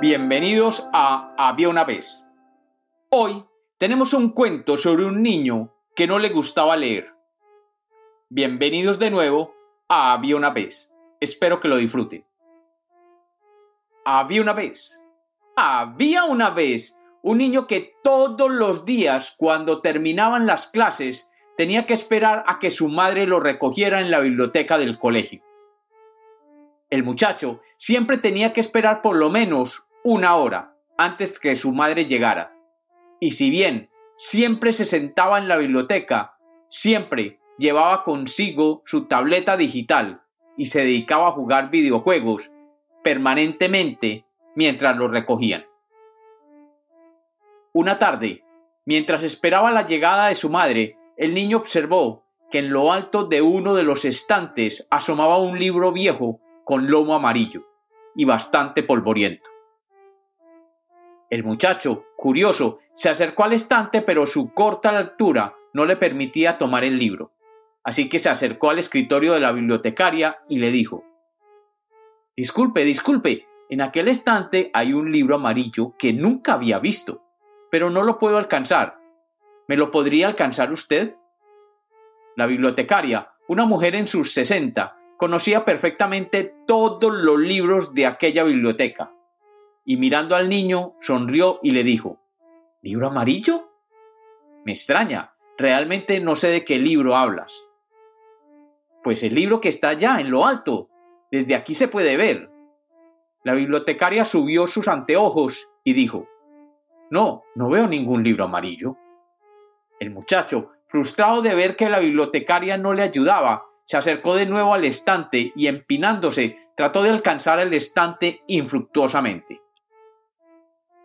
Bienvenidos a Había una vez. Hoy tenemos un cuento sobre un niño que no le gustaba leer. Bienvenidos de nuevo a Había una vez. Espero que lo disfruten. Había una vez. Había una vez un niño que todos los días cuando terminaban las clases tenía que esperar a que su madre lo recogiera en la biblioteca del colegio. El muchacho siempre tenía que esperar por lo menos una hora antes que su madre llegara. Y si bien siempre se sentaba en la biblioteca, siempre llevaba consigo su tableta digital y se dedicaba a jugar videojuegos permanentemente mientras lo recogían. Una tarde, mientras esperaba la llegada de su madre, el niño observó que en lo alto de uno de los estantes asomaba un libro viejo con lomo amarillo y bastante polvoriento. El muchacho, curioso, se acercó al estante, pero su corta altura no le permitía tomar el libro. Así que se acercó al escritorio de la bibliotecaria y le dijo Disculpe, disculpe, en aquel estante hay un libro amarillo que nunca había visto, pero no lo puedo alcanzar. ¿Me lo podría alcanzar usted? La bibliotecaria, una mujer en sus sesenta, conocía perfectamente todos los libros de aquella biblioteca y mirando al niño sonrió y le dijo, ¿Libro amarillo? Me extraña, realmente no sé de qué libro hablas. Pues el libro que está allá, en lo alto, desde aquí se puede ver. La bibliotecaria subió sus anteojos y dijo, No, no veo ningún libro amarillo. El muchacho, frustrado de ver que la bibliotecaria no le ayudaba, se acercó de nuevo al estante y empinándose trató de alcanzar el estante infructuosamente.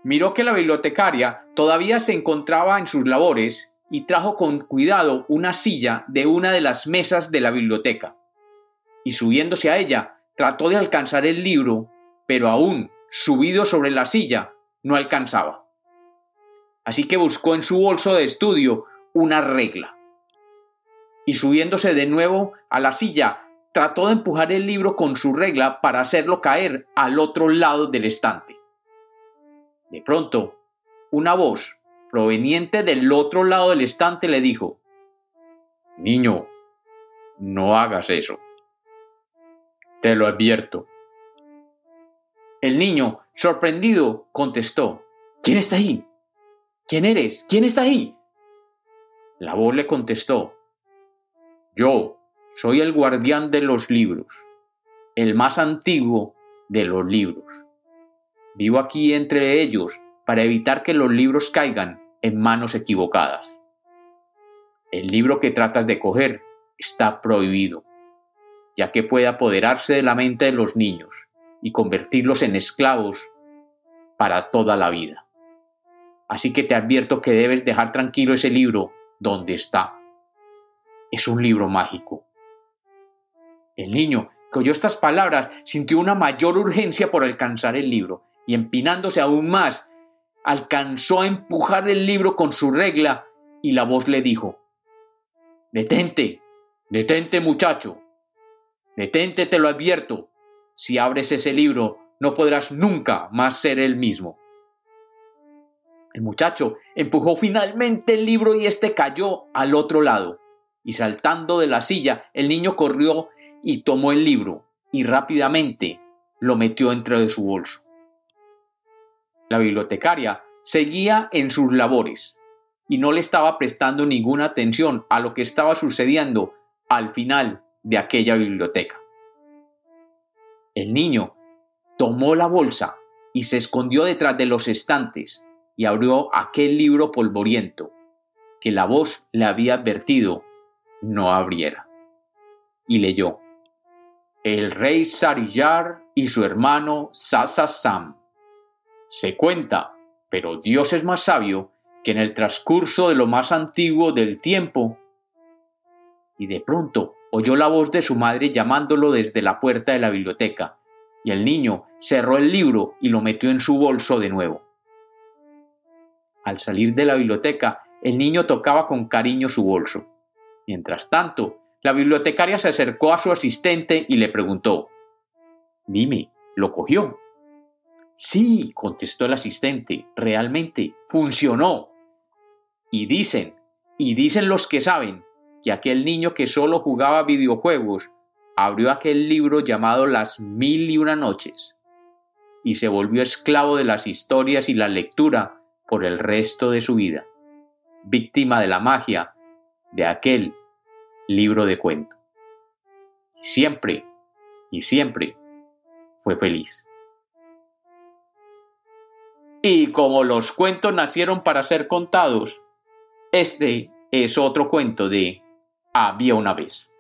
Miró que la bibliotecaria todavía se encontraba en sus labores y trajo con cuidado una silla de una de las mesas de la biblioteca. Y subiéndose a ella, trató de alcanzar el libro, pero aún, subido sobre la silla, no alcanzaba. Así que buscó en su bolso de estudio una regla. Y subiéndose de nuevo a la silla, trató de empujar el libro con su regla para hacerlo caer al otro lado del estante. De pronto, una voz proveniente del otro lado del estante le dijo, Niño, no hagas eso. Te lo advierto. El niño, sorprendido, contestó, ¿Quién está ahí? ¿Quién eres? ¿Quién está ahí? La voz le contestó, Yo soy el guardián de los libros, el más antiguo de los libros. Vivo aquí entre ellos para evitar que los libros caigan en manos equivocadas. El libro que tratas de coger está prohibido, ya que puede apoderarse de la mente de los niños y convertirlos en esclavos para toda la vida. Así que te advierto que debes dejar tranquilo ese libro donde está. Es un libro mágico. El niño que oyó estas palabras sintió una mayor urgencia por alcanzar el libro y empinándose aún más, alcanzó a empujar el libro con su regla y la voz le dijo, Detente, detente muchacho, detente te lo advierto, si abres ese libro no podrás nunca más ser el mismo. El muchacho empujó finalmente el libro y éste cayó al otro lado, y saltando de la silla el niño corrió y tomó el libro y rápidamente lo metió dentro de su bolso. La bibliotecaria seguía en sus labores y no le estaba prestando ninguna atención a lo que estaba sucediendo al final de aquella biblioteca. El niño tomó la bolsa y se escondió detrás de los estantes y abrió aquel libro polvoriento que la voz le había advertido no abriera. Y leyó El rey Sarillar y su hermano Sasasam se cuenta, pero Dios es más sabio, que en el transcurso de lo más antiguo del tiempo, y de pronto oyó la voz de su madre llamándolo desde la puerta de la biblioteca, y el niño cerró el libro y lo metió en su bolso de nuevo. Al salir de la biblioteca, el niño tocaba con cariño su bolso. Mientras tanto, la bibliotecaria se acercó a su asistente y le preguntó, Dime, ¿lo cogió? Sí, contestó el asistente, realmente funcionó. Y dicen, y dicen los que saben, que aquel niño que solo jugaba videojuegos abrió aquel libro llamado Las Mil y una Noches y se volvió esclavo de las historias y la lectura por el resto de su vida, víctima de la magia de aquel libro de cuento. Siempre y siempre fue feliz. Y como los cuentos nacieron para ser contados, este es otro cuento de Había una vez.